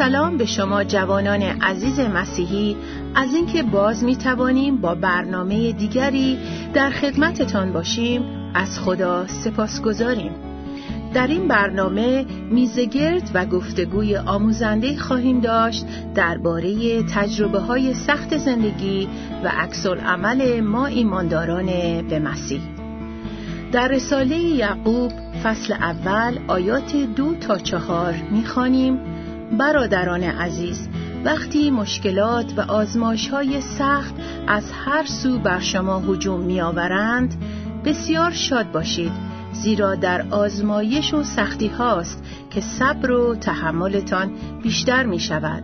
سلام به شما جوانان عزیز مسیحی از اینکه باز می توانیم با برنامه دیگری در خدمتتان باشیم از خدا سپاس گذاریم. در این برنامه میزگرد و گفتگوی آموزنده خواهیم داشت درباره تجربه های سخت زندگی و عمل ما ایمانداران به مسیح. در رساله یعقوب فصل اول آیات دو تا چهار می‌خوانیم برادران عزیز وقتی مشکلات و آزماش های سخت از هر سو بر شما هجوم می آورند بسیار شاد باشید زیرا در آزمایش و سختی هاست که صبر و تحملتان بیشتر می شود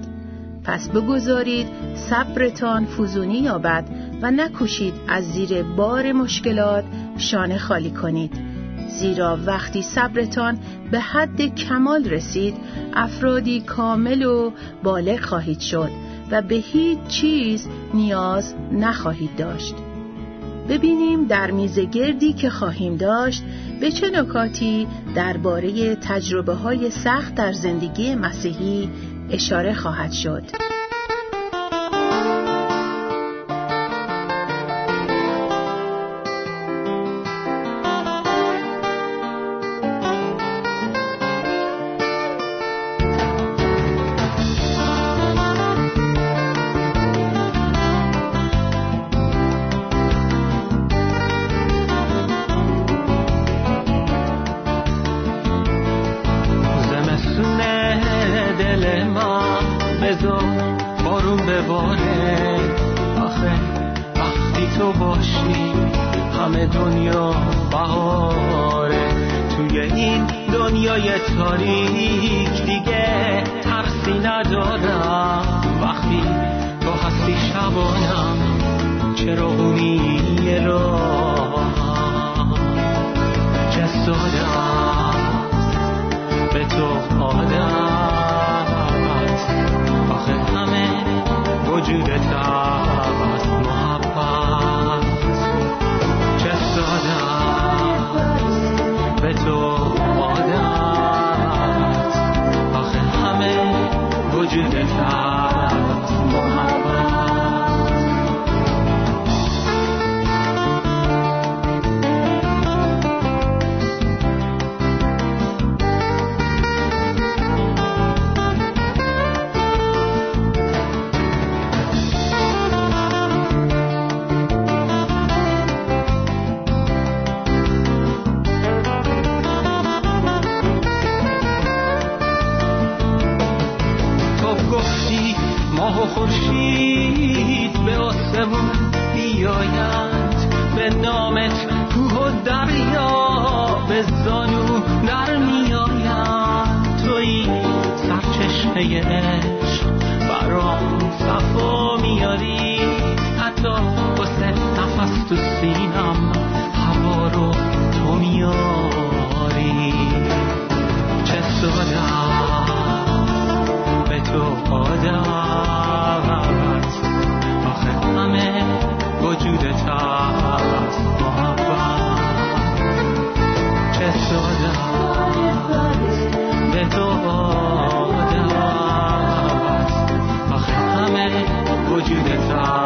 پس بگذارید صبرتان فزونی یابد و نکوشید از زیر بار مشکلات شانه خالی کنید. زیرا وقتی صبرتان به حد کمال رسید افرادی کامل و بالغ خواهید شد و به هیچ چیز نیاز نخواهید داشت ببینیم در میز گردی که خواهیم داشت به چه نکاتی درباره تجربه های سخت در زندگی مسیحی اشاره خواهد شد. Do that پی عشق برام صفا میاری. حتی واسه نفس تو سینم هوا رو تو میاری. چه سادم به تو عادت آخه همه وجودت هست. محبت. چه سادم you the time.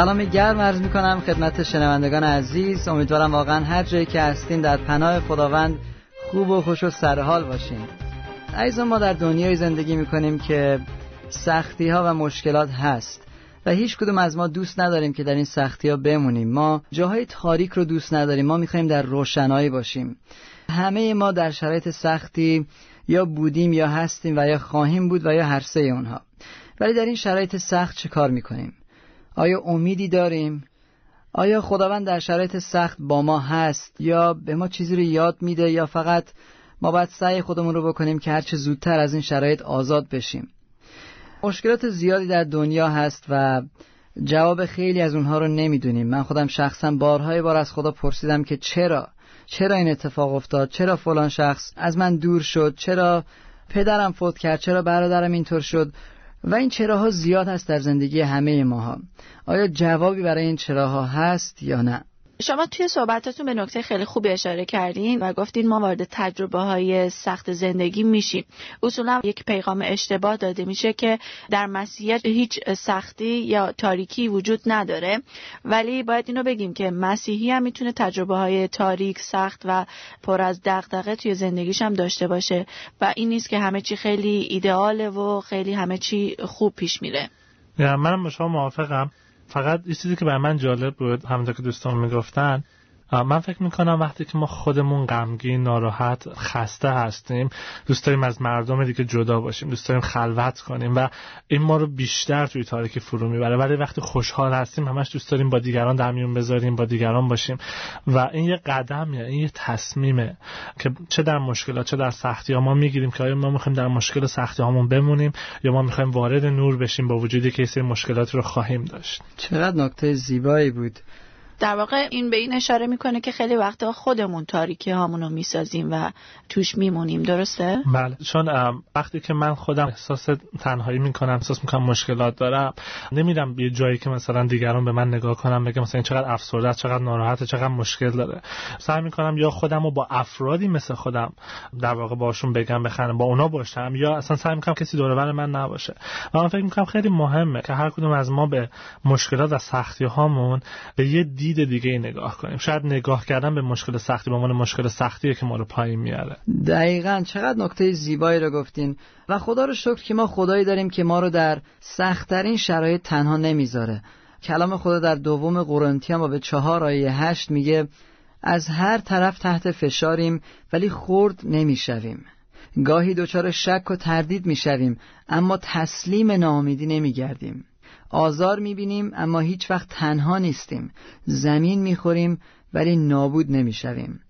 سلام گرم عرض می کنم خدمت شنوندگان عزیز. امیدوارم واقعا هر جایی که هستین در پناه خداوند خوب و خوش و سرحال باشین. عزیزان ما در دنیای زندگی می کنیم که سختی ها و مشکلات هست و هیچ کدوم از ما دوست نداریم که در این سختی ها بمونیم. ما جاهای تاریک رو دوست نداریم. ما می‌خوایم در روشنایی باشیم. همه ما در شرایط سختی یا بودیم یا هستیم و یا خواهیم بود و یا هر سه اونها. ولی در این شرایط سخت چه کار می‌کنیم؟ آیا امیدی داریم؟ آیا خداوند در شرایط سخت با ما هست؟ یا به ما چیزی رو یاد میده؟ یا فقط ما باید سعی خودمون رو بکنیم که هرچه زودتر از این شرایط آزاد بشیم؟ مشکلات زیادی در دنیا هست و جواب خیلی از اونها رو نمی‌دونیم. من خودم شخصا بارهای بار از خدا پرسیدم که چرا؟ چرا این اتفاق افتاد؟ چرا فلان شخص از من دور شد؟ چرا پدرم فوت کرد؟ چرا برادرم اینطور شد؟ و این چراها زیاد هست در زندگی همه ماها. آیا جوابی برای این چراها هست یا نه؟ شما توی صحبتاتون به نکته خیلی خوبی اشاره کردین و گفتین ما وارد تجربه های سخت زندگی میشیم. اصولا یک پیغام اشتباه داده میشه که در مسیحیت هیچ سختی یا تاریکی وجود نداره. ولی باید اینو بگیم که مسیحی هم می‌تونه تجربه های تاریک سخت و پر از دغدغه توی زندگیش هم داشته باشه. و این نیست که همه چی خیلی ایدئاله و خیلی همه چی خوب پیش میره. منم با شما موافقم. فقط یه چیزی که برای من جالب بود همونطور که دوستان می‌گفتن من فکر می‌کنم وقتی که ما خودمون غمگین ناراحت خسته هستیم دوست داریم از مردم دیگه جدا باشیم دوست داریم خلوت کنیم و این ما رو بیشتر توی تاریکی فرو می‌بره. ولی وقتی خوشحال هستیم همش دوست داریم با دیگران در میون بذاریم با دیگران باشیم. و این یه قدمیه این یه تصمیمه که چه در مشکلات چه در سختی ها ما می‌گیریم که آیا ما می‌خوایم در مشکل سختی هامون بمونیم یا ما می‌خوایم وارد نور بشیم با وجودی که سری مشکلات رو خواهیم داشت. چقدر نکته زیبایی بود. در واقع این به این اشاره می‌کنه که خیلی وقتا خودمون تاریکی هامونو می‌سازیم و توش میمونیم. درسته؟ بله. چون وقتی که من خودم احساس تنهایی می‌کنم احساس می‌کنم مشکلات دارم نمیرم به جایی که مثلا دیگران به من نگاه کنم بگم مثلا چقدر افسرده چقدر ناراحته چقدر مشکل داره. سعی می‌کنم یا خودم رو با افرادی مثل خودم در واقع باشون بگم بخنم با اونا باشم یا اصلا سعی می‌کنم کسی دور من نباشه. و من فکر می‌کنم خیلی مهمه که هر کدوم از ما به مشکلات و سختی هامون به یه دید دیگه نگاه کنیم. شاید نگاه کردن به مشکل سختی به عنوان مشکل سختیه که ما رو پایین میاره. دقیقا. چقدر نکته زیبایی رو گفتین. و خدا رو شکر که ما خدایی داریم که ما رو در سختترین شرایط تنها نمی‌ذاره. کلام خدا در دوم قرنتیان با به چهار آیه هشت میگه از هر طرف تحت فشاریم ولی خورد نمی‌شویم. گاهی دچار شک و تردید می‌شویم اما تسلیم ناامیدی نمیگردیم. آزار می‌بینیم اما هیچ وقت تنها نیستیم. زمین می‌خوریم ولی نابود نمی‌شویم.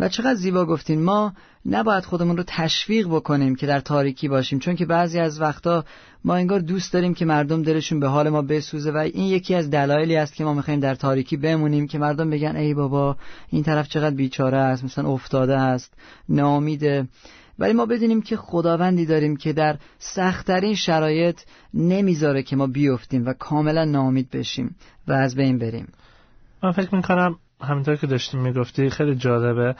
و چقدر زیبا گفتین. ما نباید خودمون رو تشویق بکنیم که در تاریکی باشیم چون که بعضی از وقتا ما انگار دوست داریم که مردم دلشون به حال ما بسوزه و این یکی از دلایلی است که ما می‌خوایم در تاریکی بمونیم که مردم بگن ای بابا این طرف چقدر بیچاره است مثلا افتاده است نامیده ولی ما بدونیم که خداوندی داریم که در سختترین شرایط نمی‌ذاره که ما بیفتیم و کاملا نامید بشیم و از بین بریم. من فکر می‌کنم همینطور که داشتیم می‌گفتی خیلی جالبه.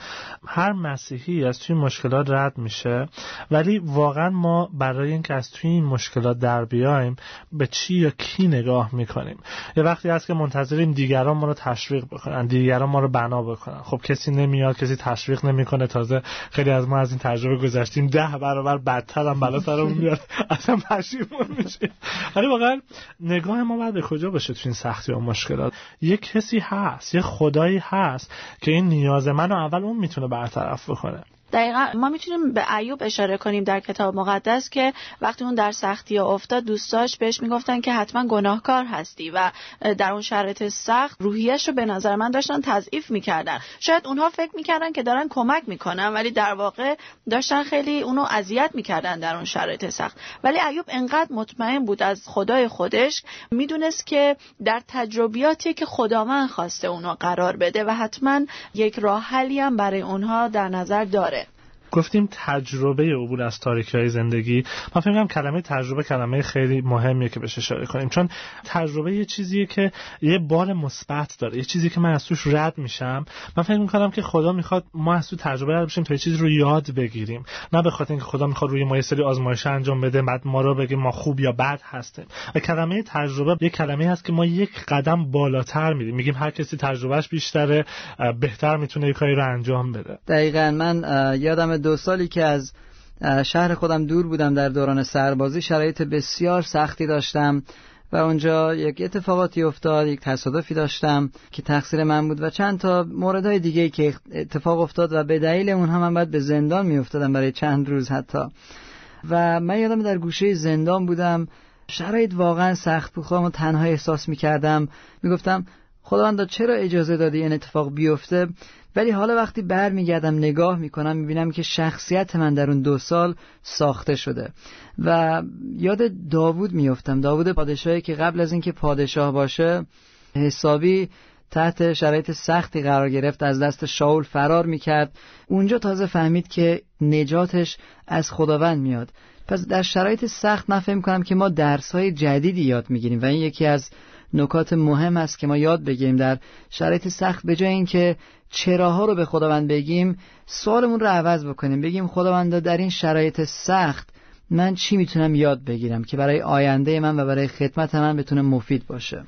هر مسیحی از توی مشکلات رد میشه ولی واقعا ما برای اینکه از توی این مشکلات در بیایم به چی یا کی نگاه می‌کنیم؟ یه وقتی هست که منتظریم دیگران ما رو تشویق بکنن دیگران ما رو بنا بکنن. خب کسی نمیاد کسی تشویق نمی‌کنه. تازه خیلی از ما از این تجربه گذشتیم. ده برابر بدتر هم بالا سرمون میاد. اصلا پشیمون میشیم. ولی واقعا نگاه ما به کجا باشه توی این سختی و مشکلات؟ یه کسی هست یه خدایی هست که این نیاز منو اول اون می‌تونه برطرف بکنه. دقیقا ما می‌تونیم به ایوب اشاره کنیم در کتاب مقدس که وقتی اون در سختی افتاد دوستاش بهش می‌گفتن که حتما گناهکار هستی و در اون شرایط سخت روحیش رو به نظر من داشتن تضعیف می‌کردن. شاید اونها فکر می‌کردن که دارن کمک می‌کنن ولی در واقع داشتن خیلی اونو اذیت می‌کردن در اون شرایط سخت. ولی ایوب انقدر مطمئن بود از خدای خودش می‌دونست که در تجربیاتی که خداوند خواسته اونو قرار بده و حتما یک راه حلی هم برای اونها در نظر داره. گفتیم تجربه عبور از تاریکی های زندگی. من فکر کنم کلمه تجربه کلمه خیلی مهمیه که بهش اشاره کنیم. چون تجربه یه چیزیه که یه بار مثبت داره. یه چیزی که من از توش رد میشم. من فکر می‌کنم که خدا می‌خواد ما از تو تجربه رد بشیم تا یه چیزی رو یاد بگیریم. نه به خاطر اینکه خدا می‌خواد روی ما یه سری آزمایش انجام بده بعد ما رو بگه ما خوب یا بد هستیم. و کلمه تجربه یه کلمه هست که ما یک قدم بالاتر میریم. میگیم هر کسی تجربهش بیشتره بهتر می‌تونه یه کاری رو انجام بده. دقیقا. من یادم دو سالی که از شهر خودم دور بودم در دوران سربازی شرایط بسیار سختی داشتم و اونجا یک اتفاقاتی افتاد یک تصادفی داشتم که تقصیر من بود و چند تا موردهای دیگه که اتفاق افتاد و به دلیل اون هم من باید به زندان می افتادم برای چند روز حتی. و من یادم در گوشه زندان بودم شرایط واقعا سخت بود. خودم تنها احساس می کردم می گفتم خداوندا چرا اجازه دادی این اتفاق بیفته؟ ولی حالا وقتی برمیگردم نگاه می‌کنم می‌بینم که شخصیت من در اون دو سال ساخته شده. و یاد داوود میفتم داوود پادشاهی که قبل از اینکه پادشاه باشه حسابی تحت شرایط سختی قرار گرفت از دست شاول فرار می‌کرد. اونجا تازه فهمید که نجاتش از خداوند میاد. پس در شرایط سخت نفهم کنم که ما درس های جدیدی یاد می‌گیریم و این یکی از نکات مهم است که ما یاد بگیریم در شرایط سخت. به جای اینکه چراها رو به خداوند بگیم سوالمون رو عوض بکنیم بگیم خداوند در این شرایط سخت من چی می‌تونم یاد بگیرم که برای آینده من و برای خدمت من بتونه مفید باشه؟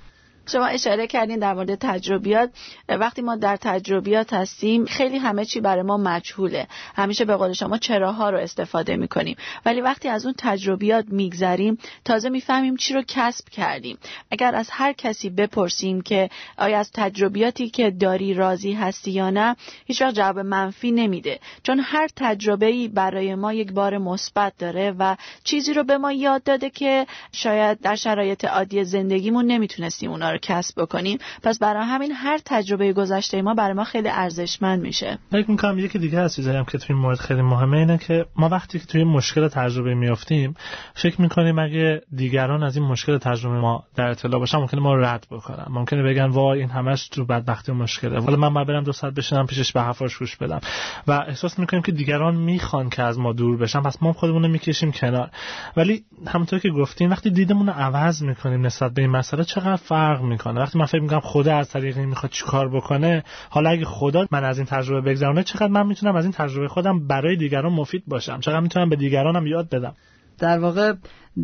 شما اشاره کردین در مورد تجربیات. وقتی ما در تجربیات هستیم خیلی همه چی برای ما مجهوله. همیشه به قول شما چراها رو استفاده می‌کنیم. ولی وقتی از اون تجربیات میگذریم تازه می‌فهمیم چی رو کسب کردیم. اگر از هر کسی بپرسیم که آیا از تجربیاتی که داری راضی هستی یا نه هیچ وقت جواب منفی نمیده. چون هر تجربه برای ما یک بار مثبت داره و چیزی رو به ما یاد داده که شاید در شرایط عادی زندگیمون نمی‌تونستیم اونا کسب بکنیم. پس برای همین هر تجربه گذشته ما برای ما خیلی ارزشمند میشه. فکر می‌کنم یکی دیگه از چیزایی که توی این مورد خیلی مهمه اینه که ما وقتی که توی مشکل تجربه میافتیم فکر می‌کنیم اگه دیگران از این مشکل تجربه ما در اطلاع باشن ممکنه ما رد بکنن. ممکنه بگن وای این همش تو بدبختی و مشکله. حالا من برم دو ساعت بشینم پیشش به حرفاش گوش بدم. و احساس می‌کنیم که دیگران می‌خوان که از ما دور بشن پس ما خودمون رو می‌کشیم کنار. ولی همونطور که گفتیم وقتی دیدمون رو عوض می‌کنیم نسبت به این مسئله چقدر فرق می‌کنه. وقتی من فکر می‌کنم خدا از طریق این می‌خواد چیکار بکنه حالا اگه خدا من از این تجربه بگذرونه چقدر من می‌تونم از این تجربه خودم برای دیگران مفید باشم؟ چقدر می‌تونم به دیگرانم یاد بدم؟ در واقع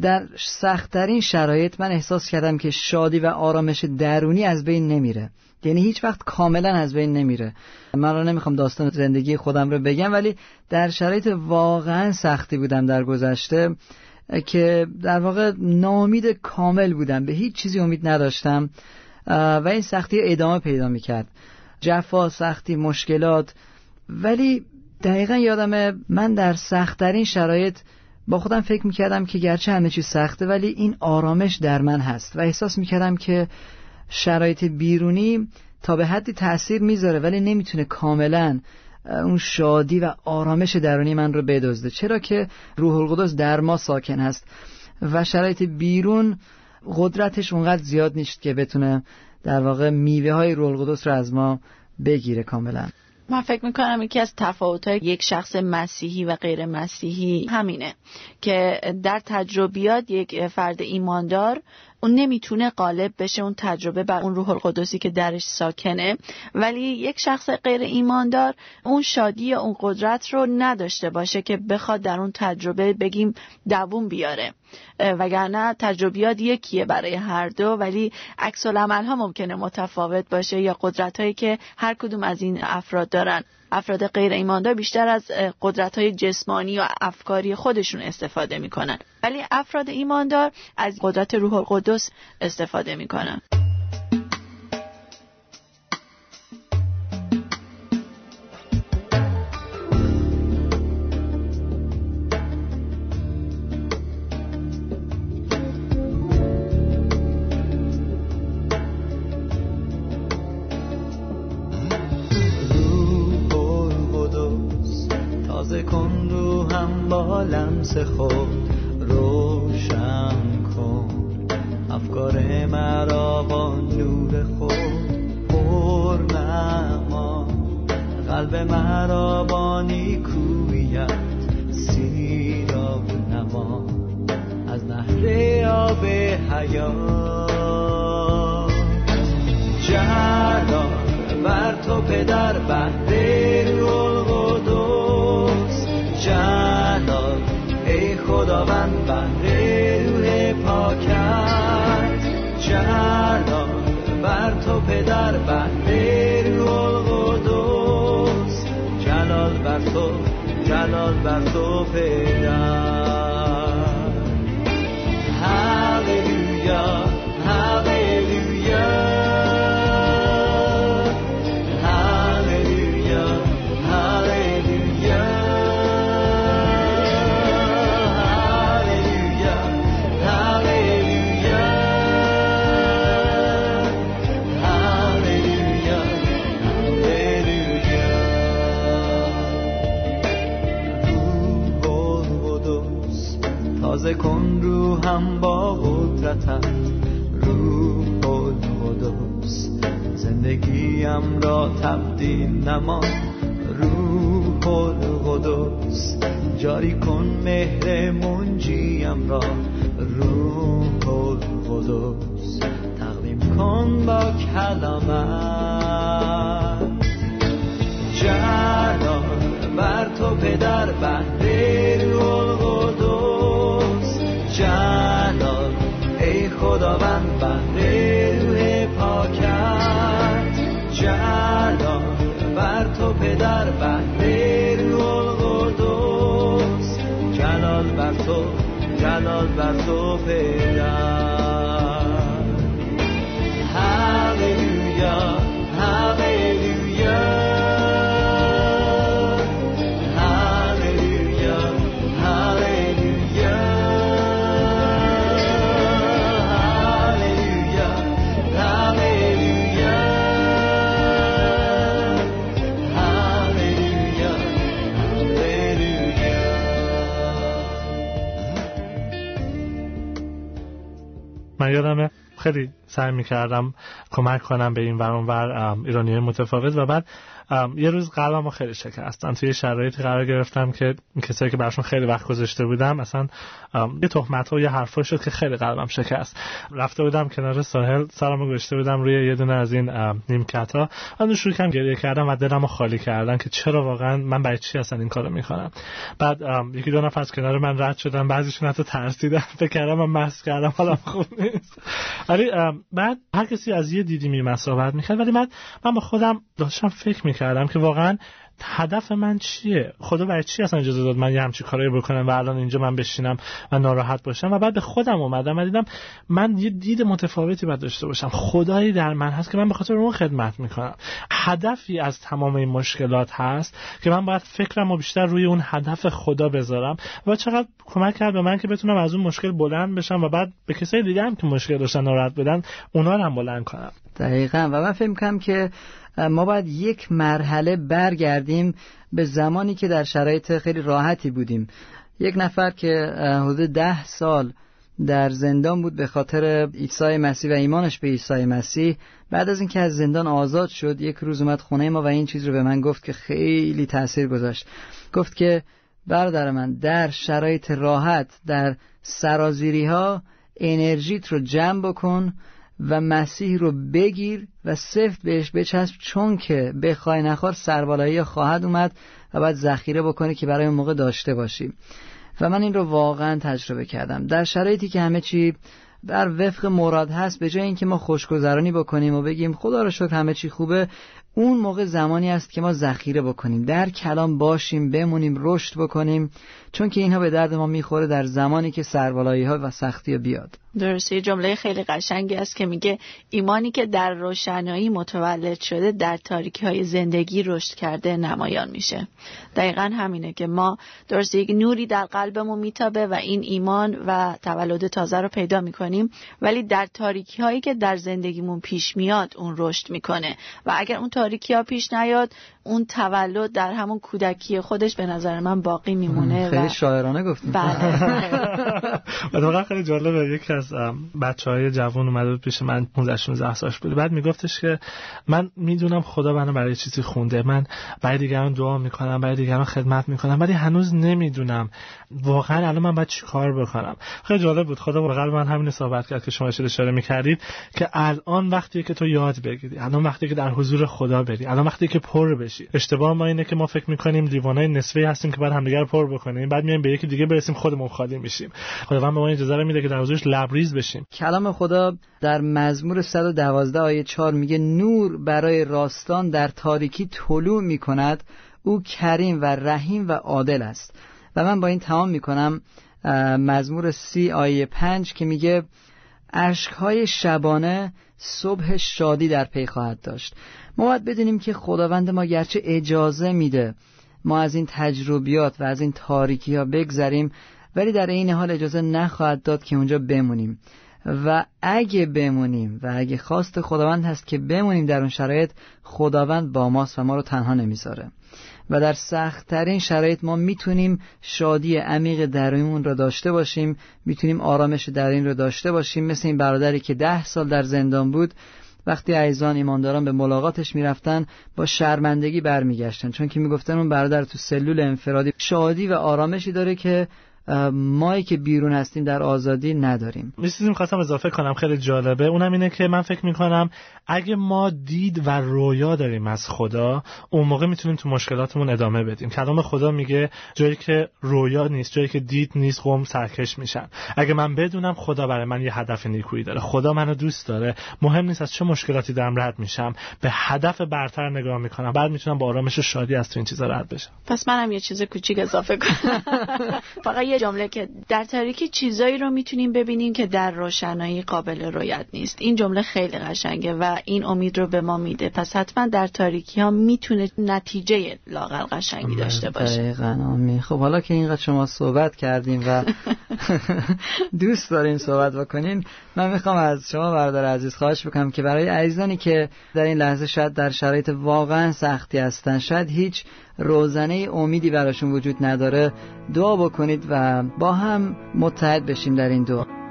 در سختترین شرایط من احساس کردم که شادی و آرامش درونی از بین نمیره. یعنی هیچ وقت کاملا از بین نمیره. من رو نمی‌خوام داستان زندگی خودم رو بگم ولی در شرایط واقعا سختی بودم در گذشته. که در واقع نامید کامل بودم. به هیچ چیزی امید نداشتم. و این سختی ادامه پیدا می‌کرد. جفا سختی مشکلات. ولی دقیقا یادمه من در سختترین شرایط با خودم فکر می‌کردم که گرچه همه چیز سخته ولی این آرامش در من هست. و احساس می‌کردم که شرایط بیرونی تا به حدی تاثیر می‌ذاره ولی نمی‌تونه کاملا اون شادی و آرامش درونی من رو بدزده. چرا که روح القدس در ما ساکن هست و شرایط بیرون قدرتش اونقدر زیاد نیست که بتونه در واقع میوه های روح القدس رو از ما بگیره کاملا. من فکر می‌کنم یکی از تفاوت‌های یک شخص مسیحی و غیر مسیحی همینه که در تجربیات یک فرد ایماندار اون نمی‌تونه غالب بشه اون تجربه بر اون روح القدسی که درش ساکنه. ولی یک شخص غیر ایماندار اون شادی اون قدرت رو نداشته باشه که بخواد در اون تجربه بگیم دووم بیاره. وگرنه تجربیات یکیه برای هر دو ولی عکس ها ممکنه متفاوت باشه یا قدرت هایی که هر کدوم از این افراد دارن. افراد غیر ایماندار بیشتر از قدرت های جسمانی و افکاری خودشون استفاده می‌کنن. ولی افراد ایماندار از قدرت روح القدس استفاده می‌کنن. حیات جلال بر تو پدر بهر جلال بر تو جلال بر تو پدر یادمه خیلی سعی می‌کردم کمک کنم به این ور ور ایرانی متفاوت و بعد یه روز قلبمو خیلی شکستن توی شرایطی قرار گرفتم که کسایی که براشون خیلی وقت گذاشته بودم اصلا یه تهمت و یه حرفا شد که خیلی قلبم شکست. رفته بودم کنار ساحل سرمو گذاشته بودم روی یه دونه از این نیمکت ها من شروع کردم گریه کردم و دلمو خالی کردم که چرا واقعا من برای چی اصلا این کارو می‌کنم. بعد یکی دو نفر از کنار من رد شدن بعضیشون حتی ترسیدن. فکر کردم من مست کردم حالا خوب نیست. ولی بعد هر کسی از یه دیدی می صحبت می‌کرد ولی من من با خودم داشتم فکر می‌کردم که واقعا هدف من چیه؟ خدا برای چی اصلا اجازه داد من یه همچین کارایی بکنم و الان اینجا من بشینم و ناراحت باشم؟ و بعد به خودم اومدم و دیدم من یه دید متفاوتی باید داشته باشم. خدایی در من هست که من به خاطر اون خدمت می‌کنم. هدفی از تمام این مشکلات هست که من باید فکرم و بیشتر روی اون هدف خدا بذارم و چقدر کمک کرد به من که بتونم از اون مشکل بلند بشم و بعد به کسای دیگه هم که مشکل داشتن ناراحت بدن اونا رو هم بلند کنم. دقیقا. و من فکر که ما باید یک مرحله برگردیم به زمانی که در شرایط خیلی راحتی بودیم. یک نفر که حدود ده سال در زندان بود به خاطر عیسی مسیح و ایمانش به عیسی مسیح بعد از اینکه از زندان آزاد شد یک روز اومد خونه ما و این چیز رو به من گفت که خیلی تاثیر گذاشت. گفت که برادر من در شرایط راحت در سرازیری ها انرژیت رو جمع بکن و مسیح رو بگیر و سفت بهش بچسب چون که بخوای نخوار سربالایی خواهد اومد و بعد ذخیره بکنی که برای اون موقع داشته باشی. و من این رو واقعا تجربه کردم. در شرایطی که همه چی در وفق مراد هست به جای اینکه ما خوشگذرانی بکنیم و بگیم خدا رو شکر همه چی خوبه اون موقع زمانی است که ما ذخیره بکنیم در کلام باشیم بمونیم رشد بکنیم چون که اینها به درد ما می‌خوره در زمانی که سربالایی ها و سختی بیاد. درسته جمله خیلی قشنگی است که میگه ایمانی که در روشنایی متولد شده در تاریکی های زندگی رشد کرده نمایان میشه. دقیقا همینه که ما درسته یک نوری در قلبمون میتابه و این ایمان و تولد تازه رو پیدا می‌کنیم ولی در تاریکی هایی که در زندگیمون پیش میاد اون رشد می‌کنه. و اگر اون تاریکی ها پیش نیاد. اون تولد در همون کودکی خودش به نظر من باقی میمونه خیلی و شاعرانه گفتیم. بله. خیلی جالبه یکی از بچه های جوان اومده بود پیش من 15 16 سالش بود. بعد میگفتش که من می‌دونم خدا منو برای چیزی خونده. من برای دیگران دعا می‌کنم برای دیگران خدمت می‌کنم ولی هنوز نمی‌دونم واقعا الان من باید چیکار بکنم. خیلی جالب بود. خدا قلب من همین صحبت کرد که شما اشاره اشاره می‌کردید که الان وقتی که تو یاد بگیری. الان وقتی که در حضور خدا بری. الان وقتی که پر بشی. اشتباه ما اینه که ما فکر می‌کنیم دیوانای نصفه هستیم که بعد همدیگه رو پر بکنیم بعد میایم به یکی دیگه برسیم خودمون خالی میشیم. خداوند به ما اجازه رو میده که در حضورش لبریز بشیم. کلام خدا در مزمور 112 آیه 4 میگه نور برای راستان در تاریکی طلوع می‌کند. او کریم و رحیم و عادل است. و من با این تمام می‌کنم مزمور سی آیه 5 که میگه اشکهای شبانه صبح شادی در پی خواهد داشت. ما باید بدونیم که خداوند ما گرچه اجازه میده ما از این تجربیات و از این تاریکی ها بگذریم ولی در این حال اجازه نخواهد داد که اونجا بمونیم. و اگه بمونیم و اگه خواست خداوند هست که بمونیم در اون شرایط خداوند با ماست و ما رو تنها نمی‌ذاره. و در سختترین شرایط ما می‌تونیم شادی عمیق درونمون را داشته باشیم می‌تونیم آرامش درون رو داشته باشیم. مثل این برادری که ده سال در زندان بود وقتی عیزان ایمانداران به ملاقاتش می‌رفتن با شرمندگی برمیگشتن. چون که می‌گفتن اون برادر تو سلول انفرادی شادی و آرامشی داره که مایی که بیرون هستیم در آزادی نداریم. چیزی خواستم اضافه کنم خیلی جالبه. اونم اینه که من فکر می‌کنم اگه ما دید و رویا داریم از خدا اون موقع می‌تونیم تو مشکلاتمون ادامه بدیم. کلام خدا میگه جایی که رویا نیست جایی که دید نیست قوم سرکش میشن. اگه من بدونم خدا برای من یه هدف نیکویی داره. خدا منو دوست داره. مهم نیست از چه مشکلاتی دارم رد میشم. به هدف برتر نگاه می‌کنم. بعد می‌تونم با آرامش و شادی از تو این چیزا رد بشم. پس منم یه چیز کوچیک اضافه کنم. فقط یه جمله که در تاریکی چیزایی رو می‌تونیم ببینیم که در روشنایی قابل رویت نیست. این جمله خیلی قشنگه و این امید رو به ما میده. پس حتما در تاریکی ها می‌تونه نتیجه لاقل قشنگی داشته باشه. دقیقا خب حالا که اینقدر شما صحبت کردیم و دوست دارین صحبت بکنین من می‌خوام از شما برادر عزیز خواهش بکنم که برای عزیزانی که در این لحظه شاید در شرایط واقعا سختی هستن شاید هیچ روزنه امیدی براشون وجود نداره دعا بکنید و با هم متحد بشیم در این دعا.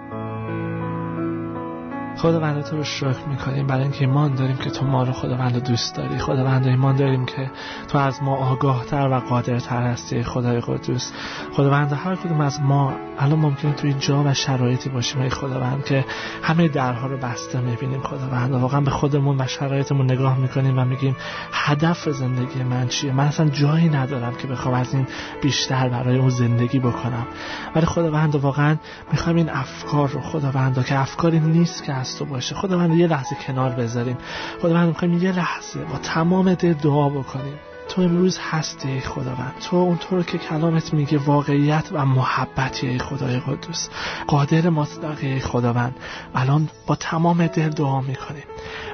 خداوند تو رو شکر می‌کنیم برای اینکه ایمان داریم که تو ما رو خداوند دوست داری. خداوند ایمان داریم که تو از ما آگاهتر و قادرتر هستی خدای قدوس. خداوند هر کدوم از ما الان ممکنه توی جا و شرایطی باشیم ای خداوند که همه درها رو بسته می‌بینیم خداوند واقعا به خودمون و شرایطمون نگاه می‌کنیم و میگیم هدف زندگی من چیه؟ من اصلا جایی ندارم که بخوام از این بیشتر برای اون زندگی بکنم. ولی خداوند واقعا می‌خوام این افکار رو خداوند که افکاری نیست که از تو باشه. خداوند یه لحظه کنار بذاریم. خداوند می‌خوایم یه لحظه با تمام دل دعا بکنیم. تو امروز هستی ای خداوند. تو اونطور که کلامت میگه واقعیت و محبتی ای خدای قدوس. قادر مطلقی ای خداوند. الان با تمام دل دعا می‌کنیم.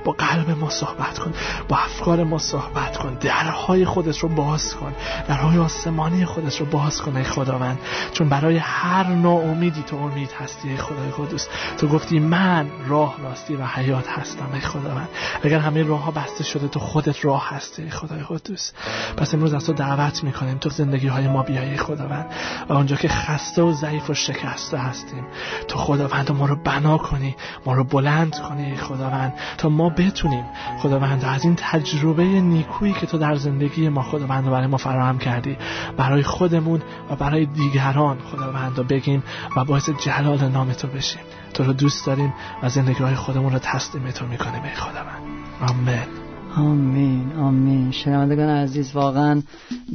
با قلب ما صحبت کن. با افکار ما صحبت کن. درهای خودت رو باز کن. درهای آسمانی خودت رو باز کن ای خداوند. چون برای هر ناامیدی تو امید هستی ای خدای قدوس. تو گفتی من راه راستی و حیات هستم ای خداوند. اگر همه راه ها بسته شده تو خودت راه هستی ای خدای قدوس. پس امروز از تو دعوت می‌کنیم تو زندگی های ما بیایی خداوند. و اونجا که خسته و ضعیف و شکسته هستیم تو خداوند ما رو بنا کنی ما رو بلند کنی خداوند. تا ما بتونیم خداوند از این تجربه نیکویی که تو در زندگی ما خداوند برای ما فراهم کردی برای خودمون و برای دیگران خداوند بگیم و باعث جلال نام تو بشیم. تو رو دوست داریم و زندگی های خودمون رو تسلیم تو می‌کنیم ای خداوند. آمین. آمین آمین. شنوندگان عزیز واقعا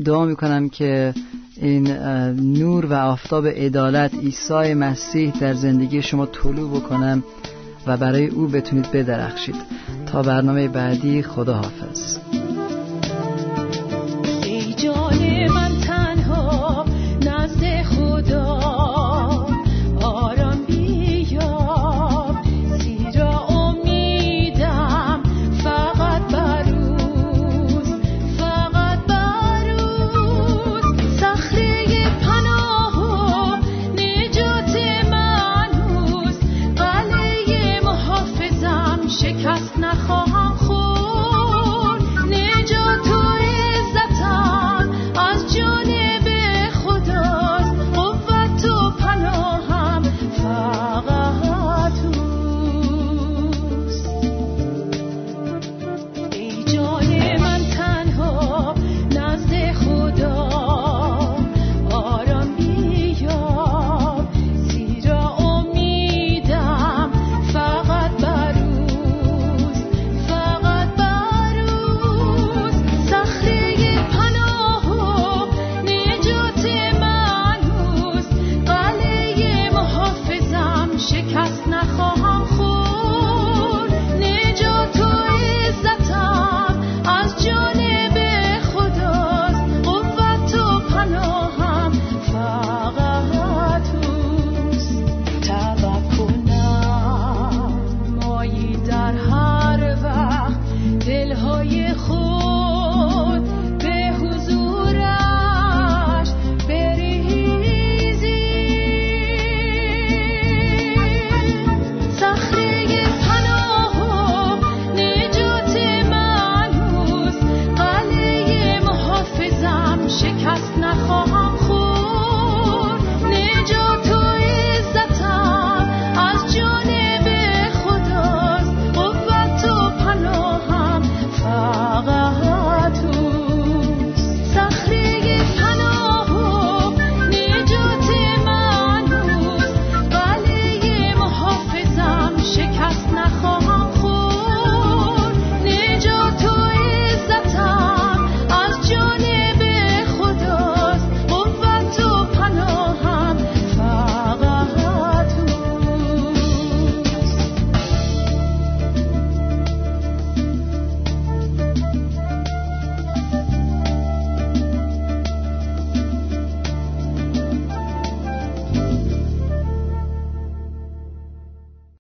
دعا می‌کنم که این نور و آفتاب عدالت عیسی مسیح در زندگی شما طلوع بکنم و برای او بتونید بدرخشید. تا برنامه بعدی خدا حافظ